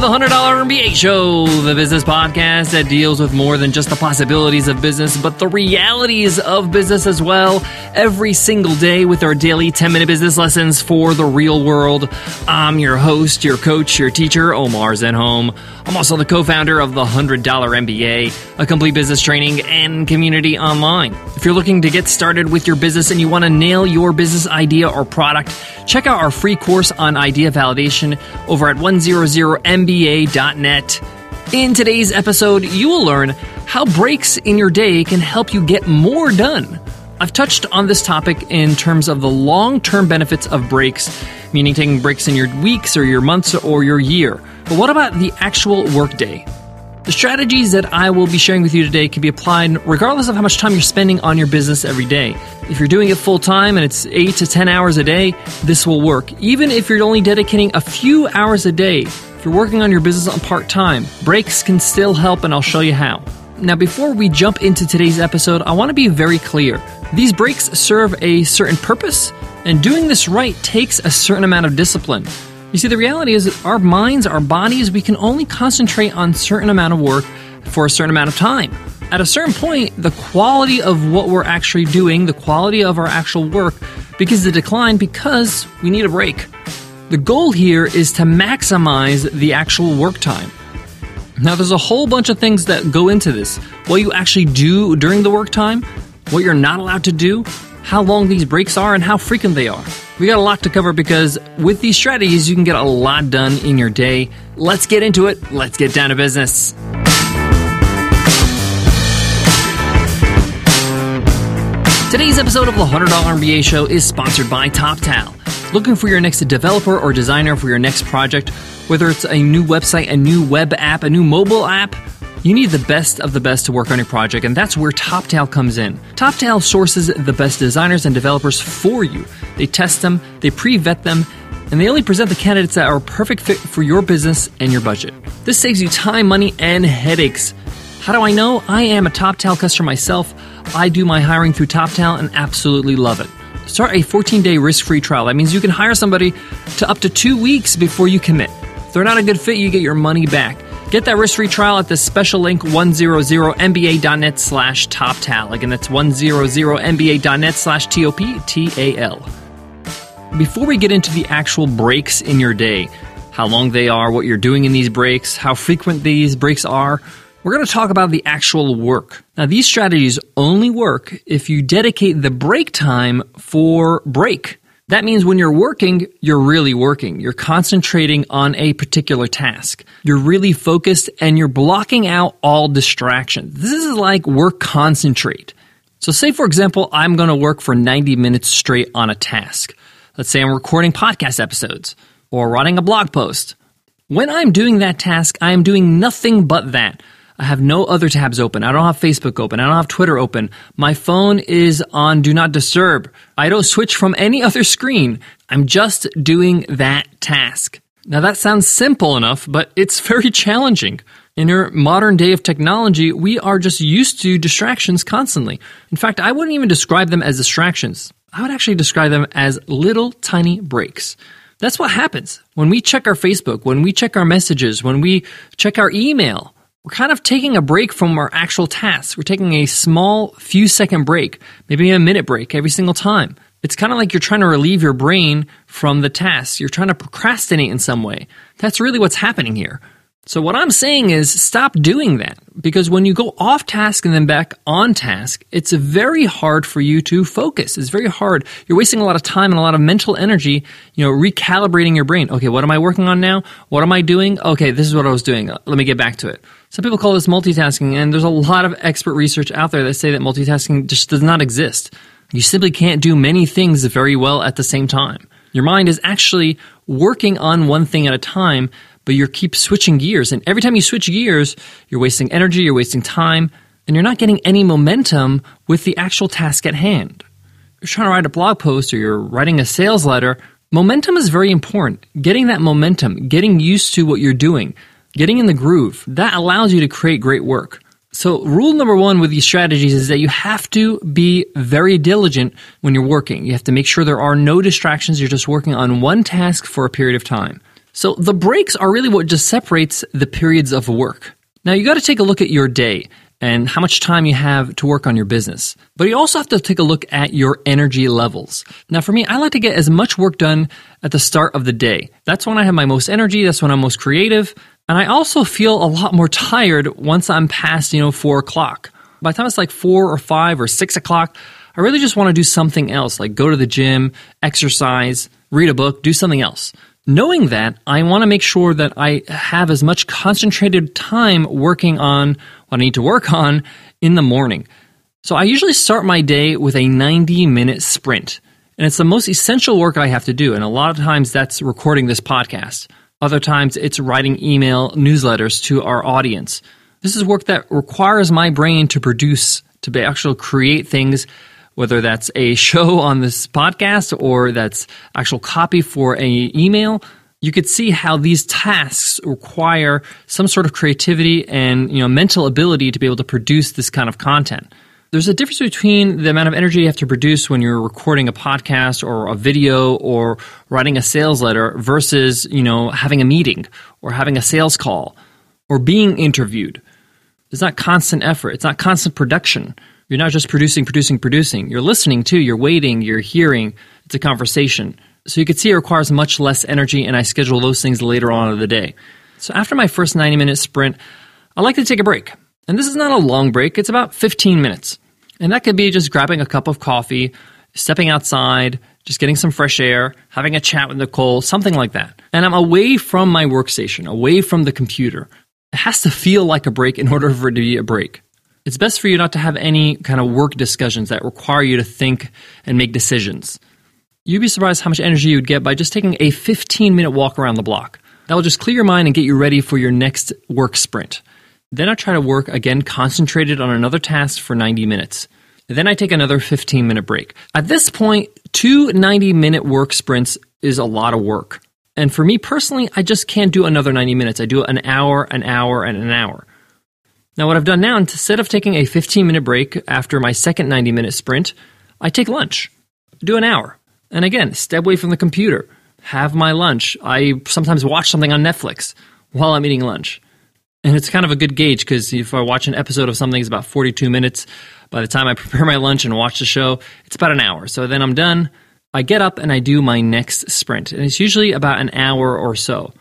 the $100 MBA Show, the business podcast that deals with more than just the possibilities of business, but the realities of business as well. Every single day with our daily 10 minute business lessons for the real world. I'm your host, your coach, your teacher, Omar Zenhom. I'm also the co founder of the $100 MBA, a complete business training and community online. If you're looking to get started with your business and you want to nail your business idea or product, check out our free course on idea validation over at 100mba.net. In today's episode, you will learn how breaks in your day can help you get more done. I've touched on this topic in terms of the long term benefits of breaks, meaning taking breaks in your weeks or your months or your year. But what about the actual workday? The strategies that I will be sharing with you today can be applied regardless of how much time you're spending on your business every day. If you're doing it full time and it's 8 to 10 hours a day, this will work. Even if you're only dedicating a few hours a day, if you're working on your business on part time, breaks can still help and I'll show you how. Now, before we jump into today's episode, I want to be very clear. These breaks serve a certain purpose, and doing this right takes a certain amount of discipline. You see, the reality is that our minds, our bodies, we can only concentrate on a certain amount of work for a certain amount of time. At a certain point, the quality of what we're actually doing, the quality of our actual work, begins to decline because we need a break. The goal here is to maximize the actual work time. Now, there's a whole bunch of things that go into this. What you actually do during the work time, what you're not allowed to do, how long these breaks are, and how frequent they are. We got a lot to cover because with these strategies, you can get a lot done in your day. Let's get into it. Let's get down to business. Today's episode of the $100 MBA Show is sponsored by TopTal. Looking for your next developer or designer for your next project, whether it's a new website, a new web app, a new mobile app, you need the best of the best to work on your project, and that's where TopTal comes in. TopTal sources the best designers and developers for you. They test them, they pre vet them, and they only present the candidates that are a perfect fit for your business and your budget. This saves you time, money, and headaches. How do I know? I am a TopTal customer myself. I do my hiring through TopTal and absolutely love it. Start a 14 day risk free trial. That means you can hire somebody to up to two weeks before you commit. If they're not a good fit, you get your money back. Get that risk-free trial at the special link 100mba.net slash toptal. Again, that's 100mba.net slash T-O-P-T-A-L. Before we get into the actual breaks in your day, how long they are, what you're doing in these breaks, how frequent these breaks are, we're going to talk about the actual work. Now, these strategies only work if you dedicate the break time for break. That means when you're working, you're really working. You're concentrating on a particular task. You're really focused and you're blocking out all distractions. This is like work concentrate. So say for example, I'm going to work for 90 minutes straight on a task. Let's say I'm recording podcast episodes or writing a blog post. When I'm doing that task, I am doing nothing but that. I have no other tabs open. I don't have Facebook open. I don't have Twitter open. My phone is on do not disturb. I don't switch from any other screen. I'm just doing that task. Now that sounds simple enough, but it's very challenging. In our modern day of technology, we are just used to distractions constantly. In fact, I wouldn't even describe them as distractions. I would actually describe them as little tiny breaks. That's what happens when we check our Facebook, when we check our messages, when we check our email we're kind of taking a break from our actual tasks. We're taking a small few second break, maybe a minute break every single time. It's kind of like you're trying to relieve your brain from the task. You're trying to procrastinate in some way. That's really what's happening here. So, what I'm saying is stop doing that because when you go off task and then back on task, it's very hard for you to focus. It's very hard. You're wasting a lot of time and a lot of mental energy, you know, recalibrating your brain. Okay, what am I working on now? What am I doing? Okay, this is what I was doing. Let me get back to it. Some people call this multitasking, and there's a lot of expert research out there that say that multitasking just does not exist. You simply can't do many things very well at the same time. Your mind is actually working on one thing at a time but you keep switching gears. And every time you switch gears, you're wasting energy, you're wasting time, and you're not getting any momentum with the actual task at hand. You're trying to write a blog post or you're writing a sales letter. Momentum is very important. Getting that momentum, getting used to what you're doing, getting in the groove, that allows you to create great work. So, rule number one with these strategies is that you have to be very diligent when you're working. You have to make sure there are no distractions. You're just working on one task for a period of time. So the breaks are really what just separates the periods of work. Now you got to take a look at your day and how much time you have to work on your business. But you also have to take a look at your energy levels. Now, for me, I like to get as much work done at the start of the day. That's when I have my most energy. That's when I'm most creative. And I also feel a lot more tired once I'm past, you know, four o'clock. By the time it's like four or five or six o'clock, I really just want to do something else, like go to the gym, exercise, read a book, do something else. Knowing that, I want to make sure that I have as much concentrated time working on what I need to work on in the morning. So I usually start my day with a 90 minute sprint. And it's the most essential work I have to do. And a lot of times that's recording this podcast. Other times it's writing email newsletters to our audience. This is work that requires my brain to produce, to be actually create things whether that's a show on this podcast or that's actual copy for a email you could see how these tasks require some sort of creativity and you know mental ability to be able to produce this kind of content there's a difference between the amount of energy you have to produce when you're recording a podcast or a video or writing a sales letter versus you know having a meeting or having a sales call or being interviewed it's not constant effort it's not constant production you're not just producing, producing, producing. You're listening too. You're waiting. You're hearing. It's a conversation. So you can see it requires much less energy, and I schedule those things later on in the day. So after my first 90 minute sprint, I like to take a break. And this is not a long break, it's about 15 minutes. And that could be just grabbing a cup of coffee, stepping outside, just getting some fresh air, having a chat with Nicole, something like that. And I'm away from my workstation, away from the computer. It has to feel like a break in order for it to be a break it's best for you not to have any kind of work discussions that require you to think and make decisions. You'd be surprised how much energy you'd get by just taking a 15 minute walk around the block. That will just clear your mind and get you ready for your next work sprint. Then I try to work again concentrated on another task for 90 minutes. Then I take another 15 minute break. At this point, two 90 minute work sprints is a lot of work. And for me personally, I just can't do another 90 minutes. I do an hour, an hour, and an hour. Now, what I've done now, instead of taking a 15 minute break after my second 90 minute sprint, I take lunch, do an hour. And again, step away from the computer, have my lunch. I sometimes watch something on Netflix while I'm eating lunch. And it's kind of a good gauge because if I watch an episode of something, it's about 42 minutes. By the time I prepare my lunch and watch the show, it's about an hour. So then I'm done. I get up and I do my next sprint. And it's usually about an hour or so.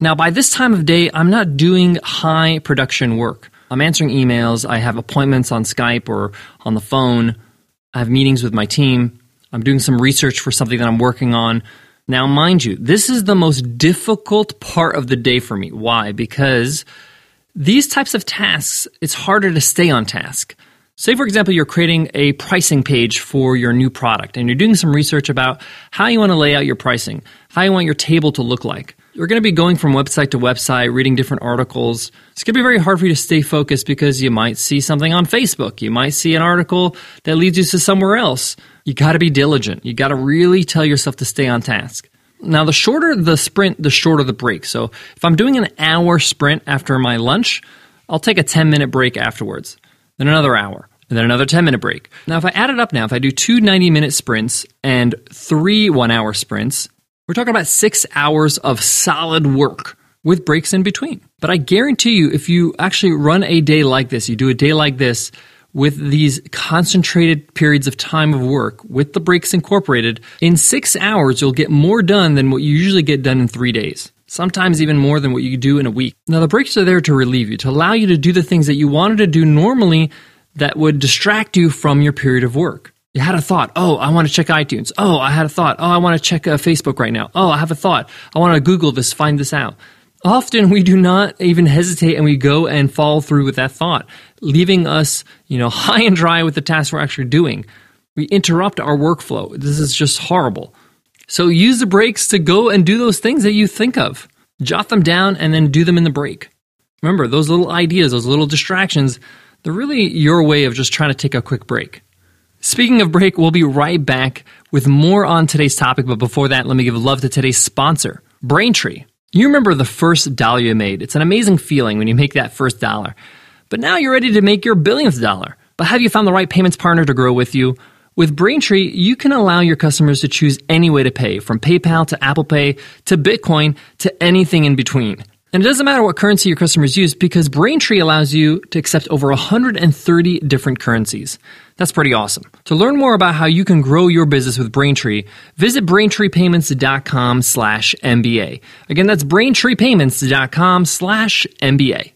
Now, by this time of day, I'm not doing high production work. I'm answering emails. I have appointments on Skype or on the phone. I have meetings with my team. I'm doing some research for something that I'm working on. Now, mind you, this is the most difficult part of the day for me. Why? Because these types of tasks, it's harder to stay on task. Say, for example, you're creating a pricing page for your new product and you're doing some research about how you want to lay out your pricing, how you want your table to look like. You're going to be going from website to website, reading different articles. It's going to be very hard for you to stay focused because you might see something on Facebook. You might see an article that leads you to somewhere else. You got to be diligent. You got to really tell yourself to stay on task. Now, the shorter the sprint, the shorter the break. So, if I'm doing an hour sprint after my lunch, I'll take a 10 minute break afterwards, then another hour, and then another 10 minute break. Now, if I add it up now, if I do two 90 minute sprints and three one hour sprints, we're talking about six hours of solid work with breaks in between. But I guarantee you, if you actually run a day like this, you do a day like this with these concentrated periods of time of work with the breaks incorporated, in six hours, you'll get more done than what you usually get done in three days. Sometimes even more than what you do in a week. Now, the breaks are there to relieve you, to allow you to do the things that you wanted to do normally that would distract you from your period of work. You had a thought. Oh, I want to check iTunes. Oh, I had a thought. Oh, I want to check uh, Facebook right now. Oh, I have a thought. I want to Google this, find this out. Often we do not even hesitate and we go and follow through with that thought, leaving us, you know, high and dry with the task we're actually doing. We interrupt our workflow. This is just horrible. So use the breaks to go and do those things that you think of. Jot them down and then do them in the break. Remember, those little ideas, those little distractions, they're really your way of just trying to take a quick break. Speaking of break, we'll be right back with more on today's topic. But before that, let me give love to today's sponsor, Braintree. You remember the first dollar you made. It's an amazing feeling when you make that first dollar. But now you're ready to make your billionth dollar. But have you found the right payments partner to grow with you? With Braintree, you can allow your customers to choose any way to pay, from PayPal to Apple Pay to Bitcoin to anything in between. And it doesn't matter what currency your customers use because Braintree allows you to accept over 130 different currencies. That's pretty awesome. To learn more about how you can grow your business with Braintree, visit braintreepayments.com slash MBA. Again, that's braintreepayments.com slash MBA.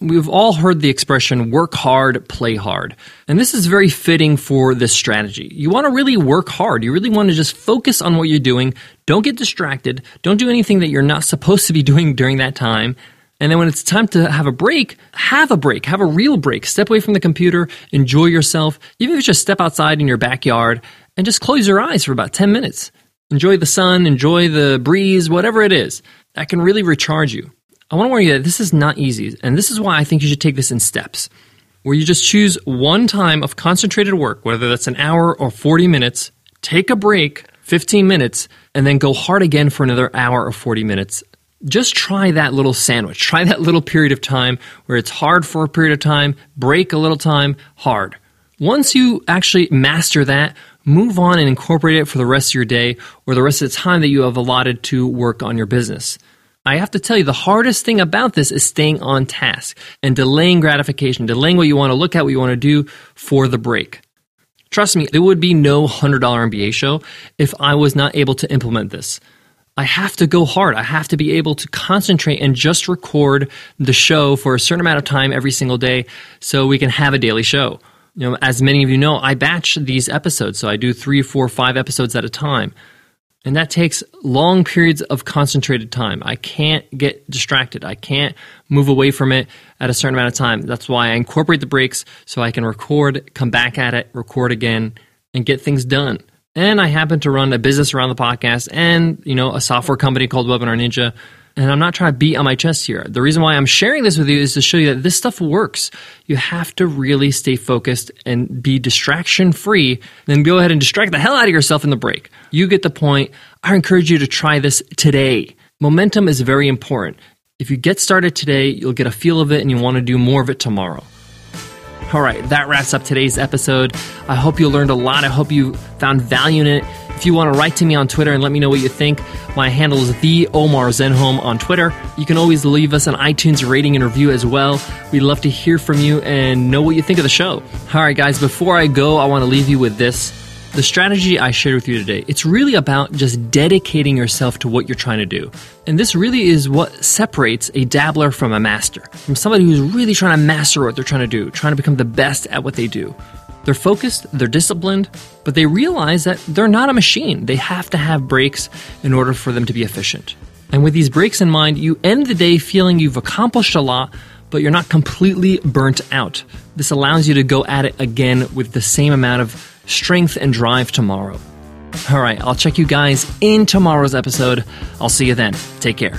We've all heard the expression work hard, play hard. And this is very fitting for this strategy. You want to really work hard. You really want to just focus on what you're doing. Don't get distracted. Don't do anything that you're not supposed to be doing during that time. And then when it's time to have a break, have a break. Have a real break. Step away from the computer. Enjoy yourself. Even if it's just step outside in your backyard and just close your eyes for about 10 minutes. Enjoy the sun. Enjoy the breeze, whatever it is. That can really recharge you. I want to warn you that this is not easy, and this is why I think you should take this in steps, where you just choose one time of concentrated work, whether that's an hour or 40 minutes, take a break, 15 minutes, and then go hard again for another hour or 40 minutes. Just try that little sandwich. Try that little period of time where it's hard for a period of time, break a little time, hard. Once you actually master that, move on and incorporate it for the rest of your day or the rest of the time that you have allotted to work on your business. I have to tell you, the hardest thing about this is staying on task and delaying gratification, delaying what you want to look at, what you want to do for the break. Trust me, there would be no $100 MBA show if I was not able to implement this. I have to go hard. I have to be able to concentrate and just record the show for a certain amount of time every single day so we can have a daily show. You know, as many of you know, I batch these episodes, so I do three, four, five episodes at a time. And that takes long periods of concentrated time. I can't get distracted. I can't move away from it at a certain amount of time. That's why I incorporate the breaks so I can record, come back at it, record again, and get things done. And I happen to run a business around the podcast and, you know, a software company called Webinar Ninja and I'm not trying to beat on my chest here. The reason why I'm sharing this with you is to show you that this stuff works. You have to really stay focused and be distraction free. Then go ahead and distract the hell out of yourself in the break. You get the point. I encourage you to try this today. Momentum is very important. If you get started today, you'll get a feel of it and you want to do more of it tomorrow. All right, that wraps up today's episode. I hope you learned a lot. I hope you found value in it. If you want to write to me on Twitter and let me know what you think, my handle is the Omar Zenhom on Twitter. You can always leave us an iTunes rating and review as well. We'd love to hear from you and know what you think of the show. All right, guys, before I go, I want to leave you with this. The strategy I shared with you today, it's really about just dedicating yourself to what you're trying to do. And this really is what separates a dabbler from a master, from somebody who's really trying to master what they're trying to do, trying to become the best at what they do. They're focused, they're disciplined, but they realize that they're not a machine. They have to have breaks in order for them to be efficient. And with these breaks in mind, you end the day feeling you've accomplished a lot, but you're not completely burnt out. This allows you to go at it again with the same amount of strength and drive tomorrow. All right, I'll check you guys in tomorrow's episode. I'll see you then. Take care.